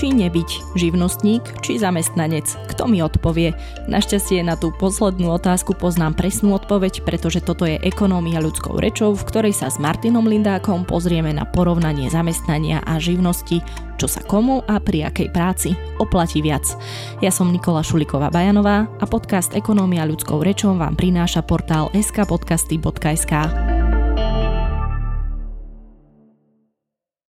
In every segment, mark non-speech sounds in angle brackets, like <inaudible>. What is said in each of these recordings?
či nebyť živnostník, či zamestnanec? Kto mi odpovie? Našťastie na tú poslednú otázku poznám presnú odpoveď, pretože toto je ekonómia ľudskou rečou, v ktorej sa s Martinom Lindákom pozrieme na porovnanie zamestnania a živnosti, čo sa komu a pri akej práci oplatí viac. Ja som Nikola Šuliková Bajanová a podcast Ekonómia ľudskou rečou vám prináša portál skpodcasty.sk.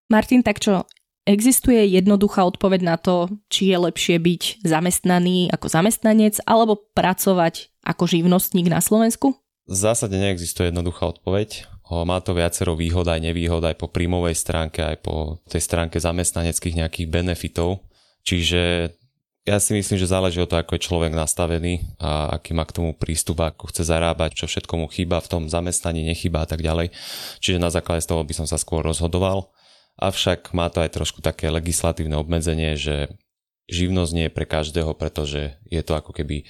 Martin, tak čo, Existuje jednoduchá odpoveď na to, či je lepšie byť zamestnaný ako zamestnanec alebo pracovať ako živnostník na Slovensku? V zásade neexistuje jednoduchá odpoveď. Má to viacero výhod aj nevýhod aj po príjmovej stránke, aj po tej stránke zamestnaneckých nejakých benefitov. Čiže ja si myslím, že záleží o to, ako je človek nastavený a aký má k tomu prístup, ako chce zarábať, čo všetko mu chýba v tom zamestnaní, nechýba a tak ďalej. Čiže na základe z toho by som sa skôr rozhodoval avšak má to aj trošku také legislatívne obmedzenie, že živnosť nie je pre každého, pretože je to ako keby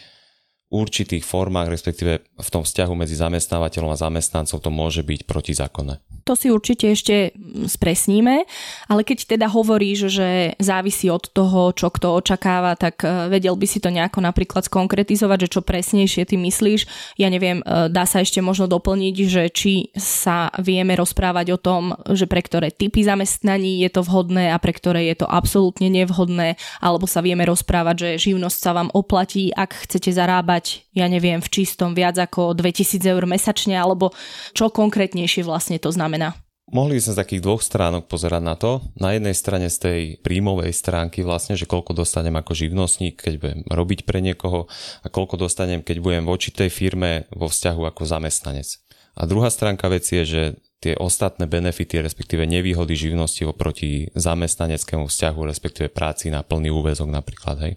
určitých formách, respektíve v tom vzťahu medzi zamestnávateľom a zamestnancom to môže byť protizákonné. To si určite ešte spresníme, ale keď teda hovoríš, že závisí od toho, čo kto očakáva, tak e, vedel by si to nejako napríklad skonkretizovať, že čo presnejšie ty myslíš. Ja neviem, e, dá sa ešte možno doplniť, že či sa vieme rozprávať o tom, že pre ktoré typy zamestnaní je to vhodné a pre ktoré je to absolútne nevhodné, alebo sa vieme rozprávať, že živnosť sa vám oplatí, ak chcete zarábať mať, ja neviem, v čistom viac ako 2000 eur mesačne, alebo čo konkrétnejšie vlastne to znamená? Mohli by sme z takých dvoch stránok pozerať na to. Na jednej strane z tej príjmovej stránky vlastne, že koľko dostanem ako živnostník, keď budem robiť pre niekoho a koľko dostanem, keď budem v tej firme vo vzťahu ako zamestnanec. A druhá stránka veci je, že tie ostatné benefity, respektíve nevýhody živnosti oproti zamestnaneckému vzťahu, respektíve práci na plný úvezok napríklad. Hej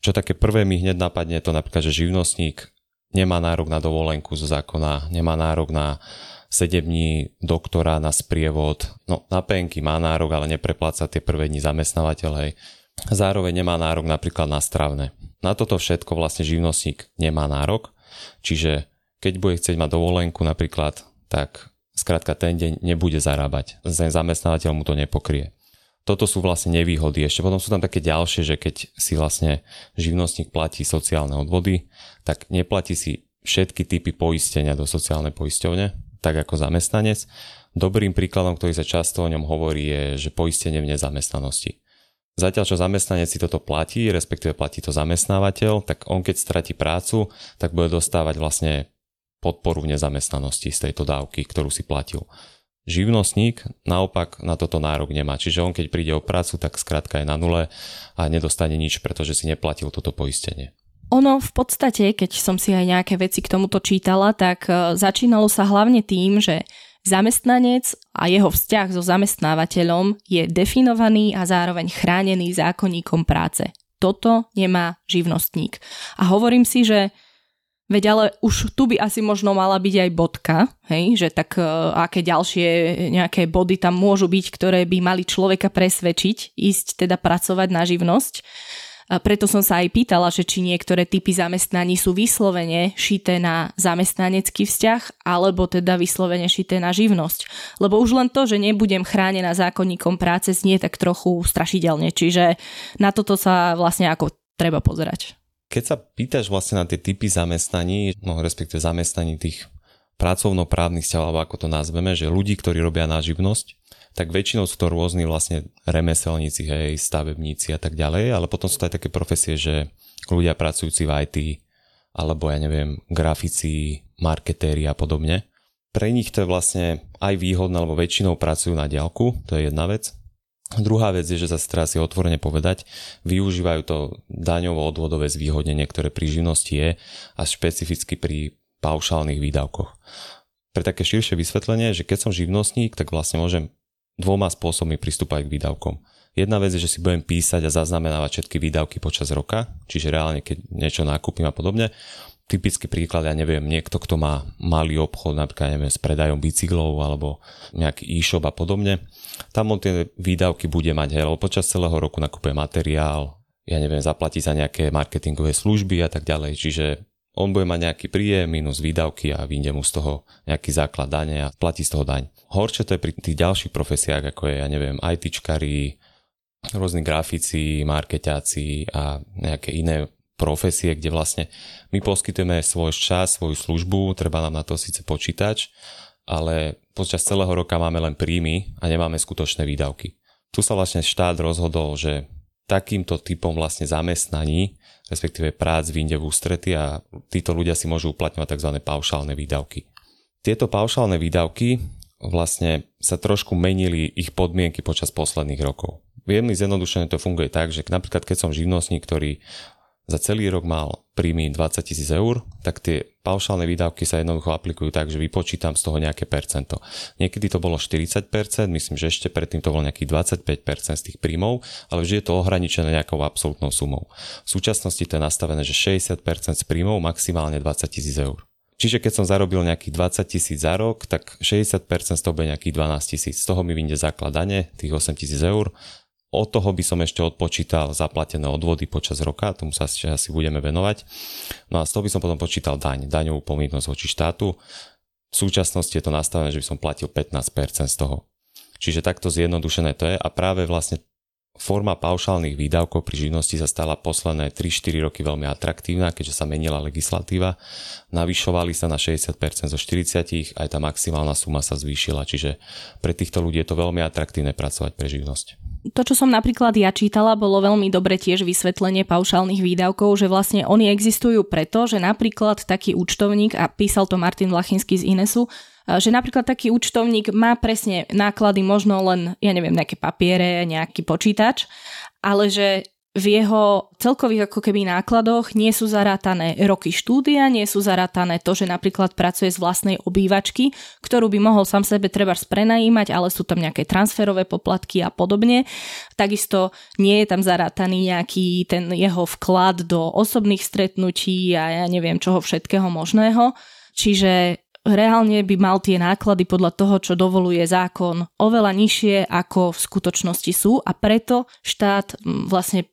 čo také prvé mi hneď napadne, to napríklad, že živnostník nemá nárok na dovolenku zo zákona, nemá nárok na 7 dní doktora na sprievod, no na penky má nárok, ale neprepláca tie prvé dni zamestnávateľ. Zároveň nemá nárok napríklad na stravné. Na toto všetko vlastne živnostník nemá nárok, čiže keď bude chcieť mať dovolenku napríklad, tak skrátka ten deň nebude zarábať. Ten zamestnávateľ mu to nepokrie toto sú vlastne nevýhody. Ešte potom sú tam také ďalšie, že keď si vlastne živnostník platí sociálne odvody, tak neplatí si všetky typy poistenia do sociálnej poisťovne, tak ako zamestnanec. Dobrým príkladom, ktorý sa často o ňom hovorí, je, že poistenie v nezamestnanosti. Zatiaľ, čo zamestnanec si toto platí, respektíve platí to zamestnávateľ, tak on keď stratí prácu, tak bude dostávať vlastne podporu v nezamestnanosti z tejto dávky, ktorú si platil. Živnostník naopak na toto nárok nemá, čiže on keď príde o prácu, tak skrátka je na nule a nedostane nič, pretože si neplatil toto poistenie. Ono v podstate, keď som si aj nejaké veci k tomuto čítala, tak e, začínalo sa hlavne tým, že zamestnanec a jeho vzťah so zamestnávateľom je definovaný a zároveň chránený zákonníkom práce. Toto nemá živnostník. A hovorím si, že Veď ale už tu by asi možno mala byť aj bodka, hej, že tak uh, aké ďalšie nejaké body tam môžu byť, ktoré by mali človeka presvedčiť, ísť teda pracovať na živnosť. A preto som sa aj pýtala, že či niektoré typy zamestnaní sú vyslovene šité na zamestnanecký vzťah, alebo teda vyslovene šité na živnosť. Lebo už len to, že nebudem chránená zákonníkom práce, znie tak trochu strašidelne. Čiže na toto sa vlastne ako treba pozerať. Keď sa pýtaš vlastne na tie typy zamestnaní, no respektíve zamestnaní tých pracovnoprávnych vzťahov, alebo ako to nazveme, že ľudí, ktorí robia na živnosť, tak väčšinou sú to rôzni vlastne remeselníci, hej, stavebníci a tak ďalej, ale potom sú to aj také profesie, že ľudia pracujúci v IT, alebo ja neviem, grafici, marketéri a podobne. Pre nich to je vlastne aj výhodné, lebo väčšinou pracujú na diálku, to je jedna vec. Druhá vec je, že zase teraz si otvorene povedať, využívajú to daňovo-odvodové zvýhodnenie, ktoré pri živnosti je a špecificky pri paušálnych výdavkoch. Pre také širšie vysvetlenie, že keď som živnostník, tak vlastne môžem dvoma spôsobmi pristúpať k výdavkom. Jedna vec je, že si budem písať a zaznamenávať všetky výdavky počas roka, čiže reálne keď niečo nakúpim a podobne typický príklad, ja neviem, niekto, kto má malý obchod, napríklad neviem, s predajom bicyklov alebo nejaký e-shop a podobne, tam on tie výdavky bude mať, hej, lebo počas celého roku nakupuje materiál, ja neviem, zaplatí za nejaké marketingové služby a tak ďalej, čiže on bude mať nejaký príjem minus výdavky a vyjde mu z toho nejaký základ dane a platí z toho daň. Horšie to je pri tých ďalších profesiách, ako je, ja neviem, ITčkari, rôzni grafici, marketáci a nejaké iné profesie, kde vlastne my poskytujeme svoj čas, svoju službu, treba nám na to síce počítač, ale počas celého roka máme len príjmy a nemáme skutočné výdavky. Tu sa vlastne štát rozhodol, že takýmto typom vlastne zamestnaní, respektíve prác vyjde v ústrety a títo ľudia si môžu uplatňovať tzv. paušálne výdavky. Tieto paušálne výdavky vlastne sa trošku menili ich podmienky počas posledných rokov. Veľmi zjednodušene to funguje tak, že napríklad keď som živnostník, ktorý za celý rok mal príjmy 20 tisíc eur, tak tie paušálne výdavky sa jednoducho aplikujú tak, že vypočítam z toho nejaké percento. Niekedy to bolo 40%, myslím, že ešte predtým to bolo nejakých 25% z tých príjmov, ale vždy je to ohraničené nejakou absolútnou sumou. V súčasnosti to je nastavené, že 60% z príjmov maximálne 20 tisíc eur. Čiže keď som zarobil nejakých 20 tisíc za rok, tak 60% z toho bude nejakých 12 tisíc. Z toho mi vyjde základ dane, tých 8 tisíc eur od toho by som ešte odpočítal zaplatené odvody počas roka, tomu sa asi budeme venovať. No a z toho by som potom počítal daň, daňovú povinnosť voči štátu. V súčasnosti je to nastavené, že by som platil 15% z toho. Čiže takto zjednodušené to je a práve vlastne forma paušálnych výdavkov pri živnosti sa stala posledné 3-4 roky veľmi atraktívna, keďže sa menila legislatíva. Navyšovali sa na 60% zo 40, aj tá maximálna suma sa zvýšila, čiže pre týchto ľudí je to veľmi atraktívne pracovať pre živnosť to, čo som napríklad ja čítala, bolo veľmi dobre tiež vysvetlenie paušálnych výdavkov, že vlastne oni existujú preto, že napríklad taký účtovník, a písal to Martin Lachinský z Inesu, že napríklad taký účtovník má presne náklady možno len, ja neviem, nejaké papiere, nejaký počítač, ale že v jeho celkových ako keby nákladoch nie sú zarátané roky štúdia, nie sú zarátané to, že napríklad pracuje z vlastnej obývačky, ktorú by mohol sám sebe treba prenajímať, ale sú tam nejaké transferové poplatky a podobne. Takisto nie je tam zarátaný nejaký ten jeho vklad do osobných stretnutí a ja neviem čoho všetkého možného. Čiže reálne by mal tie náklady podľa toho, čo dovoluje zákon, oveľa nižšie ako v skutočnosti sú a preto štát vlastne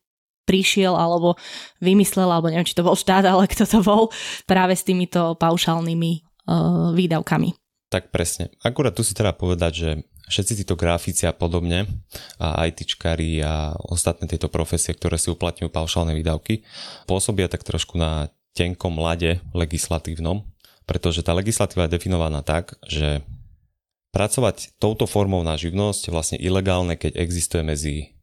prišiel alebo vymyslel, alebo neviem, či to bol štát, ale kto to bol, práve s týmito paušálnymi uh, výdavkami. Tak presne. Akurát tu si treba povedať, že všetci títo grafici a podobne, a ITčkári a ostatné tieto profesie, ktoré si uplatňujú paušálne výdavky, pôsobia tak trošku na tenkom lade legislatívnom, pretože tá legislatíva je definovaná tak, že pracovať touto formou na živnosť je vlastne ilegálne, keď existuje medzi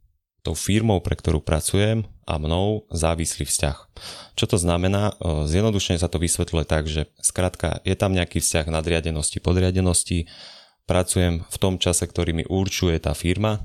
tou firmou, pre ktorú pracujem a mnou závislý vzťah. Čo to znamená? Zjednodušene sa to vysvetľuje tak, že skrátka je tam nejaký vzťah nadriadenosti, podriadenosti, pracujem v tom čase, ktorý mi určuje tá firma,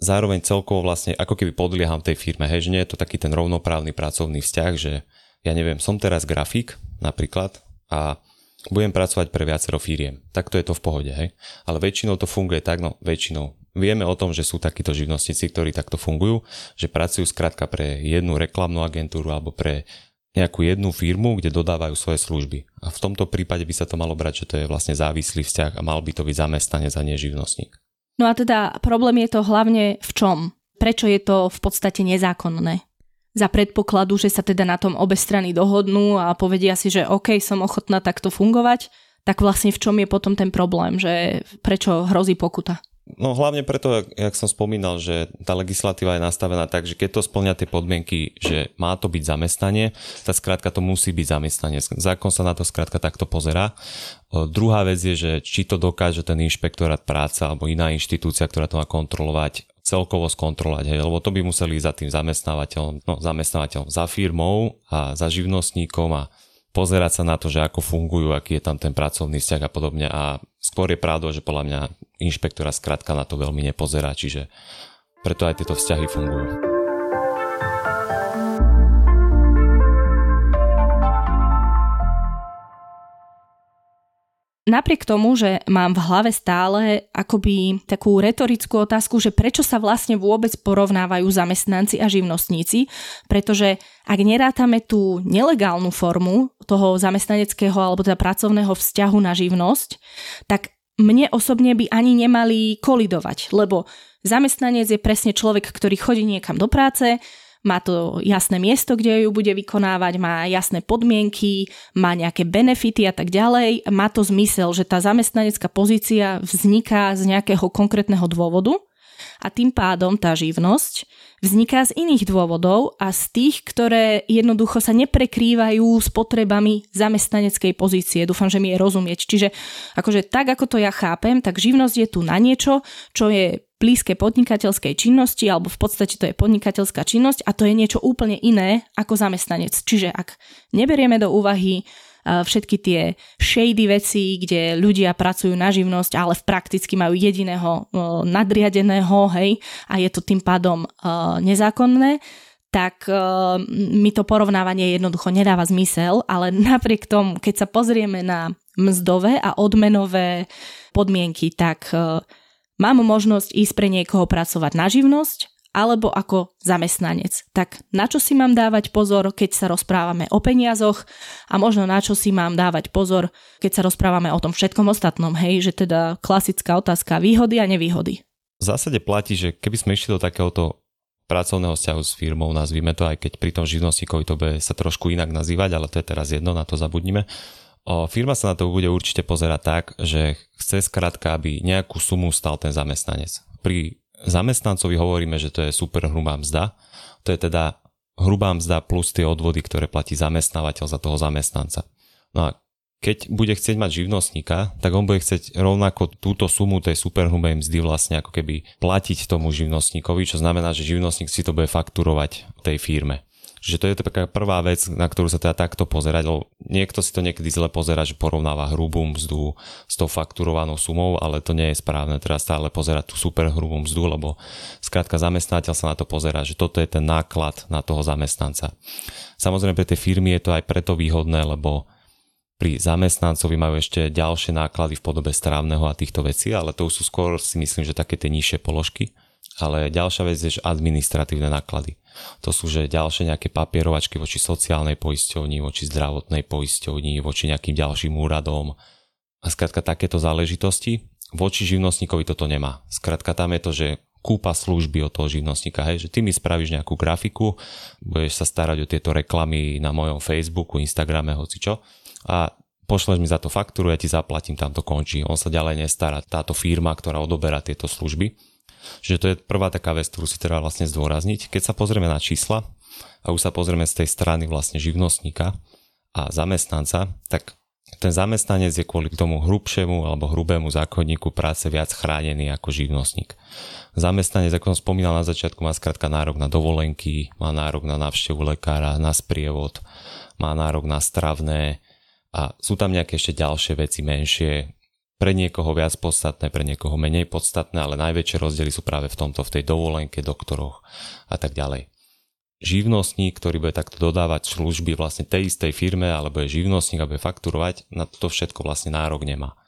zároveň celkovo vlastne ako keby podlieham tej firme, hej, že nie je to taký ten rovnoprávny pracovný vzťah, že ja neviem, som teraz grafik napríklad a budem pracovať pre viacero firiem. Takto je to v pohode, hej. Ale väčšinou to funguje tak, no väčšinou vieme o tom, že sú takíto živnostníci, ktorí takto fungujú, že pracujú skrátka pre jednu reklamnú agentúru alebo pre nejakú jednu firmu, kde dodávajú svoje služby. A v tomto prípade by sa to malo brať, že to je vlastne závislý vzťah a mal by to byť zamestnanec a nie živnostník. No a teda problém je to hlavne v čom? Prečo je to v podstate nezákonné? Za predpokladu, že sa teda na tom obe strany dohodnú a povedia si, že OK, som ochotná takto fungovať, tak vlastne v čom je potom ten problém, že prečo hrozí pokuta? No hlavne preto, jak som spomínal, že tá legislatíva je nastavená tak, že keď to splňa tie podmienky, že má to byť zamestnanie, tak skrátka to musí byť zamestnanie. Zákon sa na to skrátka takto pozera. Druhá vec je, že či to dokáže ten inšpektorát práca alebo iná inštitúcia, ktorá to má kontrolovať, celkovo skontrolovať, hej, lebo to by museli za tým zamestnávateľom, no zamestnávateľom, za firmou a za živnostníkom a pozerať sa na to, že ako fungujú, aký je tam ten pracovný vzťah a podobne a skôr je pravda, že podľa mňa inšpektora skrátka na to veľmi nepozerá, čiže preto aj tieto vzťahy fungujú. Napriek tomu, že mám v hlave stále akoby takú retorickú otázku, že prečo sa vlastne vôbec porovnávajú zamestnanci a živnostníci, pretože ak nerátame tú nelegálnu formu toho zamestnaneckého alebo teda pracovného vzťahu na živnosť, tak mne osobne by ani nemali kolidovať, lebo zamestnanec je presne človek, ktorý chodí niekam do práce, má to jasné miesto, kde ju bude vykonávať, má jasné podmienky, má nejaké benefity a tak ďalej. Má to zmysel, že tá zamestnanecká pozícia vzniká z nejakého konkrétneho dôvodu a tým pádom tá živnosť vzniká z iných dôvodov a z tých, ktoré jednoducho sa neprekrývajú s potrebami zamestnaneckej pozície. Dúfam, že mi je rozumieť. Čiže akože tak, ako to ja chápem, tak živnosť je tu na niečo, čo je blízke podnikateľskej činnosti, alebo v podstate to je podnikateľská činnosť a to je niečo úplne iné ako zamestnanec. Čiže ak neberieme do úvahy všetky tie shady veci, kde ľudia pracujú na živnosť, ale v prakticky majú jediného nadriadeného, hej, a je to tým pádom nezákonné, tak mi to porovnávanie jednoducho nedáva zmysel, ale <laughs> napriek tomu, keď sa pozrieme na mzdové a odmenové podmienky, tak mám možnosť ísť pre niekoho pracovať na živnosť alebo ako zamestnanec. Tak na čo si mám dávať pozor, keď sa rozprávame o peniazoch a možno na čo si mám dávať pozor, keď sa rozprávame o tom všetkom ostatnom, hej, že teda klasická otázka výhody a nevýhody. V zásade platí, že keby sme išli do takéhoto pracovného vzťahu s firmou, nazvime to, aj keď pri tom živnostníkovi to bude sa trošku inak nazývať, ale to je teraz jedno, na to zabudnime. O, firma sa na to bude určite pozerať tak, že chce skrátka, aby nejakú sumu stal ten zamestnanec. Pri zamestnancovi hovoríme, že to je super hrubá mzda. To je teda hrubá mzda plus tie odvody, ktoré platí zamestnávateľ za toho zamestnanca. No a keď bude chcieť mať živnostníka, tak on bude chcieť rovnako túto sumu tej superhrubej mzdy vlastne ako keby platiť tomu živnostníkovi, čo znamená, že živnostník si to bude fakturovať tej firme. Že to je taká prvá vec, na ktorú sa teda takto pozerať, lebo niekto si to niekedy zle pozera, že porovnáva hrubú mzdu s tou fakturovanou sumou, ale to nie je správne, treba stále pozerať tú super hrubú mzdu, lebo skrátka zamestnávateľ sa na to pozera, že toto je ten náklad na toho zamestnanca. Samozrejme pre tie firmy je to aj preto výhodné, lebo pri zamestnancovi majú ešte ďalšie náklady v podobe strávneho a týchto vecí, ale to už sú skôr si myslím, že také tie nižšie položky. Ale ďalšia vec je, že administratívne náklady. To sú že ďalšie nejaké papierovačky voči sociálnej poisťovni, voči zdravotnej poisťovni, voči nejakým ďalším úradom. A skrátka takéto záležitosti. Voči živnostníkovi toto nemá. Skrátka tam je to, že kúpa služby od toho živnostníka, hej, že ty mi spravíš nejakú grafiku, budeš sa starať o tieto reklamy na mojom Facebooku, Instagrame, hoci čo a pošleš mi za to faktúru, ja ti zaplatím, tam to končí. On sa ďalej nestará, táto firma, ktorá odoberá tieto služby. Čiže to je prvá taká vec, ktorú si treba vlastne zdôrazniť. Keď sa pozrieme na čísla a už sa pozrieme z tej strany vlastne živnostníka a zamestnanca, tak ten zamestnanec je kvôli tomu hrubšiemu alebo hrubému zákonníku práce viac chránený ako živnostník. Zamestnanec, ako som spomínal na začiatku, má skrátka nárok na dovolenky, má nárok na návštevu lekára, na sprievod, má nárok na stravné a sú tam nejaké ešte ďalšie veci menšie, pre niekoho viac podstatné, pre niekoho menej podstatné, ale najväčšie rozdiely sú práve v tomto, v tej dovolenke, doktoroch a tak ďalej. Živnostník, ktorý bude takto dodávať služby vlastne tej istej firme, alebo je živnostník a bude fakturovať, na toto všetko vlastne nárok nemá.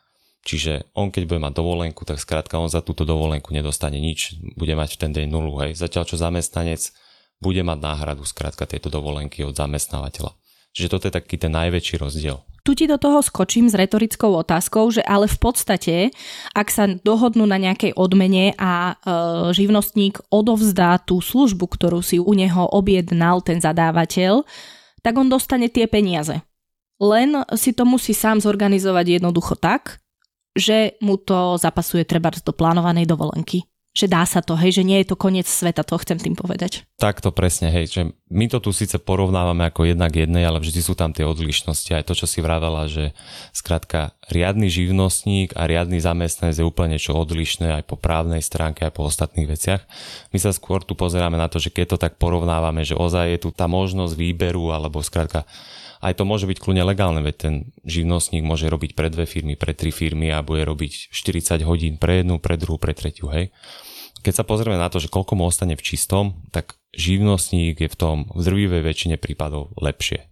Čiže on keď bude mať dovolenku, tak skrátka on za túto dovolenku nedostane nič, bude mať v ten deň nulu, hej. Zatiaľ čo zamestnanec bude mať náhradu skrátka tejto dovolenky od zamestnávateľa. Čiže toto je taký ten najväčší rozdiel. Tu ti do toho skočím s retorickou otázkou, že ale v podstate, ak sa dohodnú na nejakej odmene a e, živnostník odovzdá tú službu, ktorú si u neho objednal ten zadávateľ, tak on dostane tie peniaze. Len si to musí sám zorganizovať jednoducho tak, že mu to zapasuje treba do plánovanej dovolenky že dá sa to, hej, že nie je to koniec sveta, to chcem tým povedať. Tak to presne, hej, že my to tu síce porovnávame ako jednak jednej, ale vždy sú tam tie odlišnosti, aj to, čo si vravela, že skrátka riadny živnostník a riadny zamestnanec je úplne niečo odlišné aj po právnej stránke, aj po ostatných veciach. My sa skôr tu pozeráme na to, že keď to tak porovnávame, že ozaj je tu tá možnosť výberu, alebo skrátka aj to môže byť kľudne legálne, veď ten živnostník môže robiť pre dve firmy, pre tri firmy a bude robiť 40 hodín pre jednu, pre druhú, pre tretiu, hej. Keď sa pozrieme na to, že koľko mu ostane v čistom, tak živnostník je v tom v drvivej väčšine prípadov lepšie.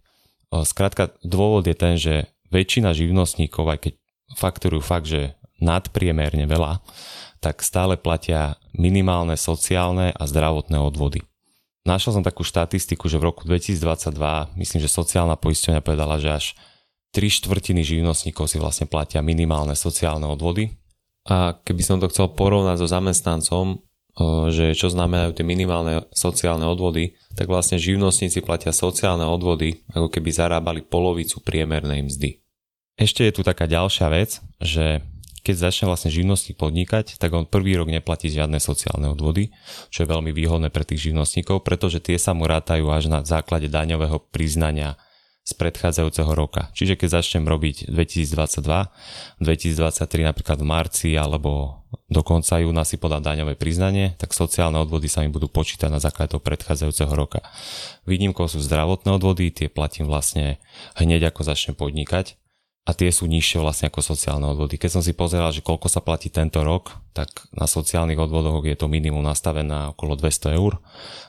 Skrátka, dôvod je ten, že väčšina živnostníkov, aj keď fakturujú fakt, že nadpriemerne veľa, tak stále platia minimálne sociálne a zdravotné odvody. Našiel som takú štatistiku, že v roku 2022, myslím, že sociálna poisťovňa povedala, že až 3 štvrtiny živnostníkov si vlastne platia minimálne sociálne odvody. A keby som to chcel porovnať so zamestnancom, že čo znamenajú tie minimálne sociálne odvody, tak vlastne živnostníci platia sociálne odvody, ako keby zarábali polovicu priemernej mzdy. Ešte je tu taká ďalšia vec, že keď začne vlastne živnostník podnikať, tak on prvý rok neplatí žiadne sociálne odvody, čo je veľmi výhodné pre tých živnostníkov, pretože tie sa mu rátajú až na základe daňového priznania z predchádzajúceho roka. Čiže keď začnem robiť 2022, 2023 napríklad v marci alebo do konca júna si podám daňové priznanie, tak sociálne odvody sa mi budú počítať na základe toho predchádzajúceho roka. Výnimkou sú zdravotné odvody, tie platím vlastne hneď ako začnem podnikať a tie sú nižšie vlastne ako sociálne odvody. Keď som si pozeral, že koľko sa platí tento rok, tak na sociálnych odvodoch je to minimum nastavené okolo 200 eur,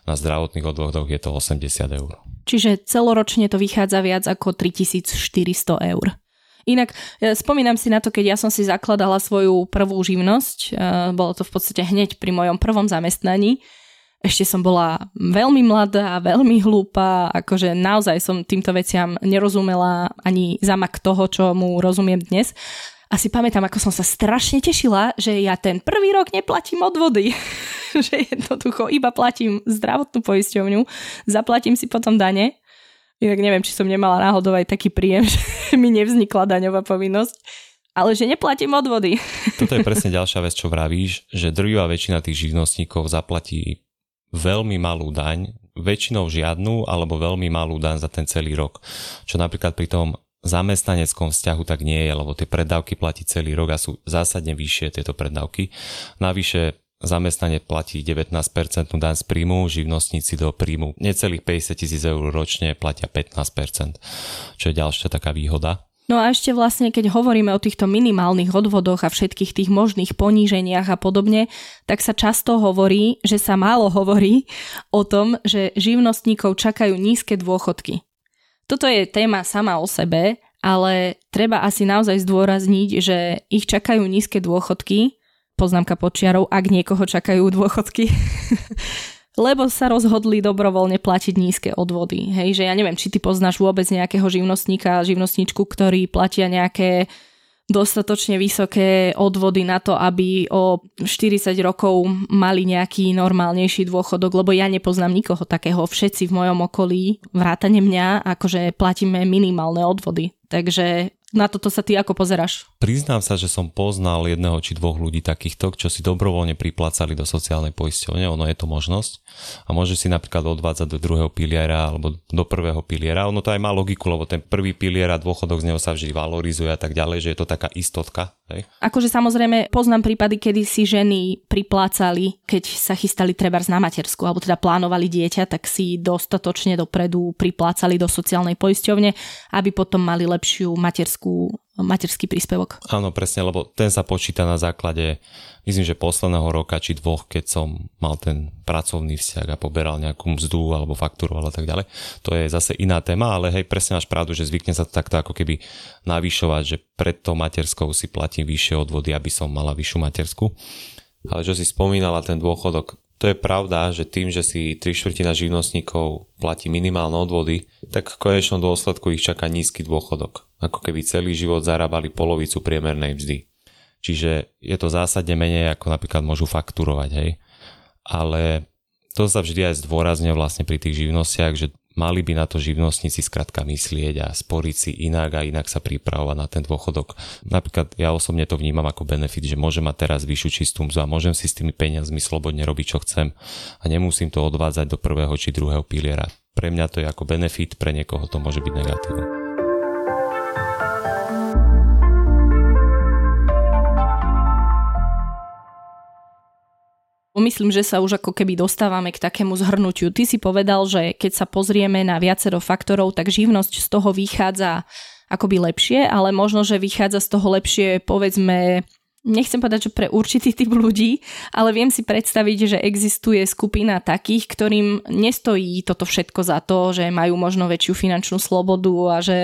na zdravotných odvodoch je to 80 eur. Čiže celoročne to vychádza viac ako 3400 eur. Inak spomínam si na to, keď ja som si zakladala svoju prvú živnosť, e, bolo to v podstate hneď pri mojom prvom zamestnaní, ešte som bola veľmi mladá, veľmi hlúpa, akože naozaj som týmto veciam nerozumela ani zamak toho, čo mu rozumiem dnes. A si pamätám, ako som sa strašne tešila, že ja ten prvý rok neplatím odvody. <laughs> že jednoducho iba platím zdravotnú poisťovňu, zaplatím si potom dane. Inak neviem, či som nemala náhodou aj taký príjem, <laughs> že mi nevznikla daňová povinnosť ale že neplatím odvody. Toto je presne ďalšia vec, čo vravíš, že drvivá väčšina tých živnostníkov zaplatí veľmi malú daň, väčšinou žiadnu alebo veľmi malú daň za ten celý rok. Čo napríklad pri tom zamestnaneckom vzťahu tak nie je, lebo tie predávky platí celý rok a sú zásadne vyššie tieto predávky. Navyše zamestnanec platí 19% daň z príjmu, živnostníci do príjmu necelých 50 tisíc eur ročne platia 15%, čo je ďalšia taká výhoda. No a ešte vlastne, keď hovoríme o týchto minimálnych odvodoch a všetkých tých možných poníženiach a podobne, tak sa často hovorí, že sa málo hovorí o tom, že živnostníkov čakajú nízke dôchodky. Toto je téma sama o sebe, ale treba asi naozaj zdôrazniť, že ich čakajú nízke dôchodky, poznámka počiarov, ak niekoho čakajú dôchodky, <laughs> lebo sa rozhodli dobrovoľne platiť nízke odvody. Hej, že ja neviem, či ty poznáš vôbec nejakého živnostníka, živnostničku, ktorí platia nejaké dostatočne vysoké odvody na to, aby o 40 rokov mali nejaký normálnejší dôchodok, lebo ja nepoznám nikoho takého. Všetci v mojom okolí, vrátane mňa, akože platíme minimálne odvody. Takže na toto sa ty ako pozeráš? Priznám sa, že som poznal jedného či dvoch ľudí takýchto, čo si dobrovoľne priplácali do sociálnej poisťovne, ono je to možnosť. A môže si napríklad odvádzať do druhého piliera alebo do prvého piliera. Ono to aj má logiku, lebo ten prvý pilier a dôchodok z neho sa vždy valorizuje a tak ďalej, že je to taká istotka. Hej? Akože samozrejme poznám prípady, kedy si ženy priplácali, keď sa chystali treba na matersku, alebo teda plánovali dieťa, tak si dostatočne dopredu priplácali do sociálnej poisťovne, aby potom mali lepšiu materskú, materský príspevok. Áno, presne, lebo ten sa počíta na základe, myslím, že posledného roka či dvoch, keď som mal ten pracovný vzťah a poberal nejakú mzdu alebo faktúru a tak ďalej. To je zase iná téma, ale hej, presne máš pravdu, že zvykne sa to takto ako keby navyšovať, že pred to materskou si platím vyššie odvody, aby som mala vyššiu matersku. Ale čo si spomínala, ten dôchodok, to je pravda, že tým, že si tri štvrtina živnostníkov platí minimálne odvody, tak v konečnom dôsledku ich čaká nízky dôchodok. Ako keby celý život zarábali polovicu priemernej mzdy. Čiže je to zásadne menej, ako napríklad môžu fakturovať, hej. Ale to sa vždy aj zdôrazňuje vlastne pri tých živnostiach, že mali by na to živnostníci skrátka myslieť a sporiť si inak a inak sa pripravovať na ten dôchodok. Napríklad ja osobne to vnímam ako benefit, že môžem mať teraz vyššiu čistú mzu a môžem si s tými peniazmi slobodne robiť, čo chcem a nemusím to odvádzať do prvého či druhého piliera. Pre mňa to je ako benefit, pre niekoho to môže byť negatívne. Myslím, že sa už ako keby dostávame k takému zhrnutiu. Ty si povedal, že keď sa pozrieme na viacero faktorov, tak živnosť z toho vychádza akoby lepšie, ale možno, že vychádza z toho lepšie, povedzme, nechcem povedať, že pre určitý <laughs> typ ľudí, ale viem si predstaviť, že existuje skupina takých, ktorým nestojí toto všetko za to, že majú možno väčšiu finančnú slobodu a že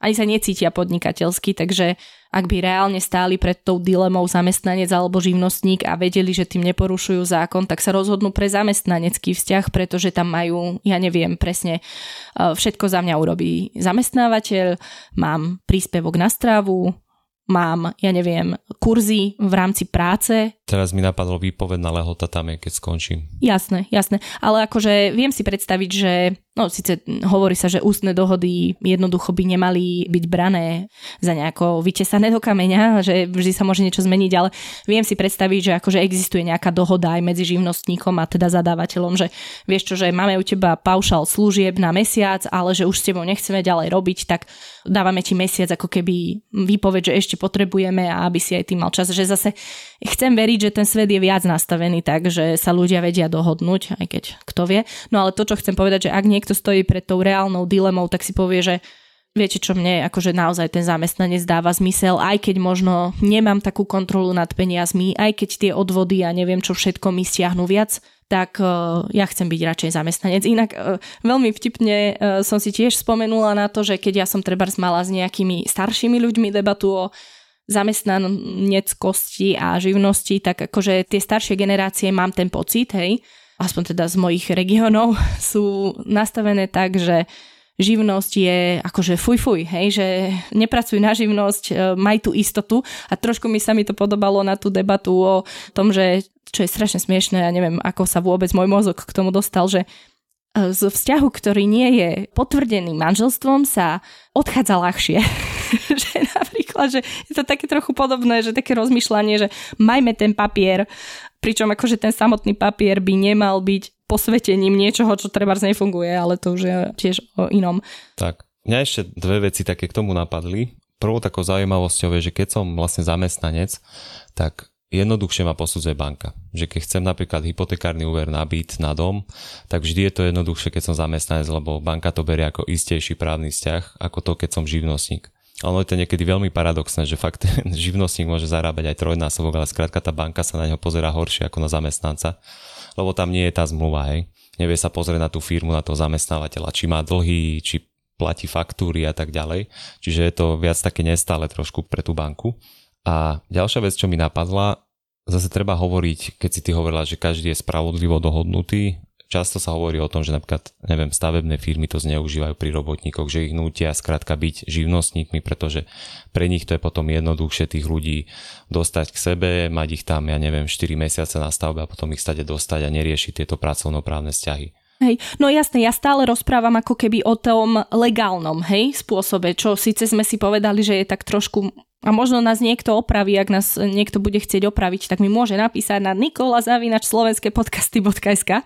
ani sa necítia podnikateľsky, takže ak by reálne stáli pred tou dilemou zamestnanec alebo živnostník a vedeli, že tým neporušujú zákon, tak sa rozhodnú pre zamestnanecký vzťah, pretože tam majú, ja neviem presne, e, všetko za mňa urobí zamestnávateľ, mám príspevok na strávu, mám, ja neviem, kurzy v rámci práce. Teraz mi napadlo výpovedná lehota tam je, keď skončím. Jasné, jasné. Ale akože viem si predstaviť, že no síce hovorí sa, že ústne dohody jednoducho by nemali byť brané za nejako vytesané do kameňa, že vždy sa môže niečo zmeniť, ale viem si predstaviť, že akože existuje nejaká dohoda aj medzi živnostníkom a teda zadávateľom, že vieš čo, že máme u teba paušal služieb na mesiac, ale že už s tebou nechceme ďalej robiť, tak dávame ti mesiac ako keby výpoveď, že ešte potrebujeme a aby si aj ty mal čas. Že zase chcem veriť, že ten svet je viac nastavený tak, že sa ľudia vedia dohodnúť, aj keď kto vie. No ale to, čo chcem povedať, že ak niekto stojí pred tou reálnou dilemou, tak si povie, že viete čo mne, akože naozaj ten zamestnanec dáva zmysel, aj keď možno nemám takú kontrolu nad peniazmi, aj keď tie odvody a neviem čo všetko mi stiahnu viac, tak uh, ja chcem byť radšej zamestnanec. Inak uh, veľmi vtipne uh, som si tiež spomenula na to, že keď ja som treba mala s nejakými staršími ľuďmi debatu o zamestnaneckosti a živnosti, tak akože tie staršie generácie mám ten pocit, hej, aspoň teda z mojich regiónov, <laughs> sú nastavené tak, že živnosť je akože fuj fuj, hej, že nepracuj na živnosť, e, maj tú istotu a trošku mi sa mi to podobalo na tú debatu o tom, že čo je strašne smiešné, ja neviem, ako sa vôbec môj mozog k tomu dostal, že e, z vzťahu, ktorý nie je potvrdený manželstvom, sa odchádza ľahšie. <laughs> že napríklad, že je to také trochu podobné, že také rozmýšľanie, že majme ten papier, pričom akože ten samotný papier by nemal byť posvetením niečoho, čo treba nefunguje, ale to už je tiež o inom. Tak, mňa ešte dve veci také k tomu napadli. Prvou takou zaujímavosťou je, že keď som vlastne zamestnanec, tak jednoduchšie ma posudzuje banka. Že keď chcem napríklad hypotekárny úver na byt, na dom, tak vždy je to jednoduchšie, keď som zamestnanec, lebo banka to berie ako istejší právny vzťah, ako to, keď som živnostník. Ono je to niekedy veľmi paradoxné, že fakt <laughs> živnostník môže zarábať aj trojnásobok, ale skrátka tá banka sa na neho pozera horšie ako na zamestnanca lebo tam nie je tá zmluva, hej. Nevie sa pozrieť na tú firmu, na toho zamestnávateľa, či má dlhy, či platí faktúry a tak ďalej. Čiže je to viac také nestále trošku pre tú banku. A ďalšia vec, čo mi napadla, zase treba hovoriť, keď si ty hovorila, že každý je spravodlivo dohodnutý, Často sa hovorí o tom, že napríklad, neviem, stavebné firmy to zneužívajú pri robotníkoch, že ich nútia skrátka byť živnostníkmi, pretože pre nich to je potom jednoduchšie tých ľudí dostať k sebe, mať ich tam, ja neviem, 4 mesiace na stavbe a potom ich stade dostať a neriešiť tieto pracovnoprávne vzťahy. Hej, no jasne, ja stále rozprávam ako keby o tom legálnom, hej, spôsobe, čo síce sme si povedali, že je tak trošku a možno nás niekto opraví, ak nás niekto bude chcieť opraviť, tak mi môže napísať na nikolazavinač.slovenskepodcast.sk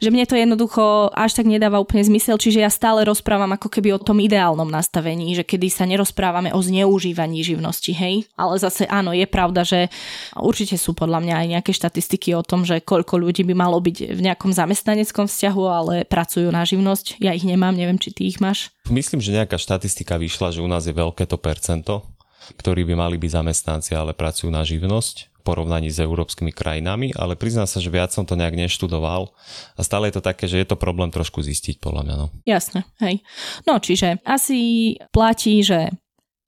že mne to jednoducho až tak nedáva úplne zmysel, čiže ja stále rozprávam ako keby o tom ideálnom nastavení, že kedy sa nerozprávame o zneužívaní živnosti, hej. Ale zase áno, je pravda, že určite sú podľa mňa aj nejaké štatistiky o tom, že koľko ľudí by malo byť v nejakom zamestnaneckom vzťahu, ale pracujú na živnosť. Ja ich nemám, neviem, či ty ich máš. Myslím, že nejaká štatistika vyšla, že u nás je veľké to percento ktorí by mali byť zamestnanci, ale pracujú na živnosť v porovnaní s európskymi krajinami, ale priznám sa, že viac som to nejak neštudoval a stále je to také, že je to problém trošku zistiť podľa mňa. No. Jasne, hej. No čiže asi platí, že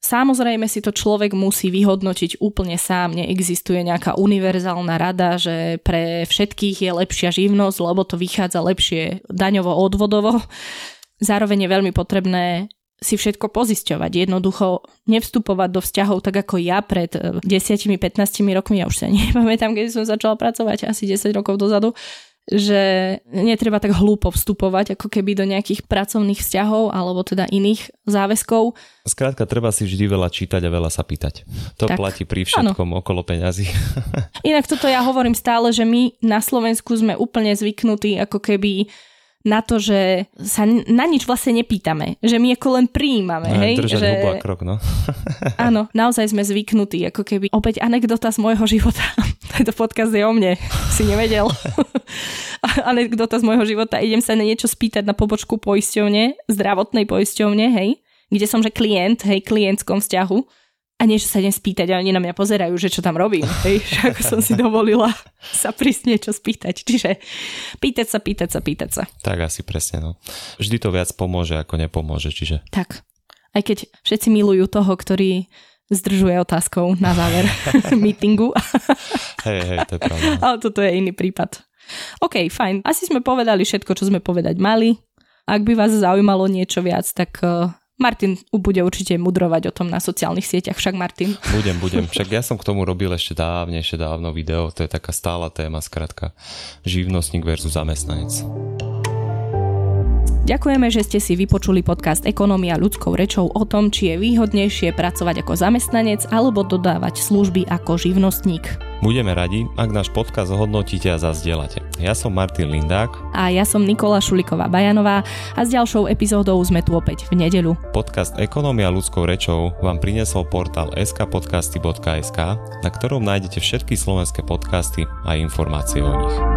Samozrejme si to človek musí vyhodnotiť úplne sám, neexistuje nejaká univerzálna rada, že pre všetkých je lepšia živnosť, lebo to vychádza lepšie daňovo odvodovo. Zároveň je veľmi potrebné si všetko pozisťovať. Jednoducho nevstupovať do vzťahov tak ako ja pred 10-15 eh, rokmi, ja už sa <laughs> nepamätám, keď som začala pracovať, asi 10 rokov dozadu, že netreba tak hlúpo vstupovať ako keby do nejakých pracovných vzťahov alebo teda iných záväzkov. Skrátka, treba si vždy veľa čítať a veľa sa pýtať. To tak, platí pri všetkom áno. okolo peňazí. <laughs> Inak toto ja hovorím stále, že my na Slovensku sme úplne zvyknutí ako keby na to, že sa na nič vlastne nepýtame. Že my ako len prijímame. No, hej? Držať že... a krok, no. <laughs> áno, naozaj sme zvyknutí. Ako keby opäť anekdota z môjho života. <laughs> Tento podcast je o mne. Si nevedel. <laughs> anekdota z môjho života. Idem sa na niečo spýtať na pobočku poisťovne, zdravotnej poisťovne, hej, kde som, že klient, hej, klientskom vzťahu a niečo sa idem spýtať a oni na mňa pozerajú, že čo tam robím. Hej, <laughs> že ako som si dovolila sa prísť niečo spýtať. Čiže pýtať sa, pýtať sa, pýtať sa. Tak asi presne, no. Vždy to viac pomôže, ako nepomôže, čiže... Tak. Aj keď všetci milujú toho, ktorý zdržuje otázkou na záver <laughs> meetingu. hej, hej, to je pravda. Ale toto je iný prípad. OK, fajn. Asi sme povedali všetko, čo sme povedať mali. Ak by vás zaujímalo niečo viac, tak eh, Martin bude určite mudrovať o tom na sociálnych sieťach, však Martin. Budem, budem. Však ja som k tomu robil ešte dávnejšie dávno video, to je taká stála téma, skratka živnostník versus zamestnanec. Ďakujeme, že ste si vypočuli podcast Ekonomia ľudskou rečou o tom, či je výhodnejšie pracovať ako zamestnanec alebo dodávať služby ako živnostník. Budeme radi, ak náš podcast hodnotíte a zazdielate. Ja som Martin Lindák. A ja som Nikola Šuliková Bajanová a s ďalšou epizódou sme tu opäť v nedeľu. Podcast Ekonomia ľudskou rečou vám priniesol portál skpodcasty.sk, na ktorom nájdete všetky slovenské podcasty a informácie o nich.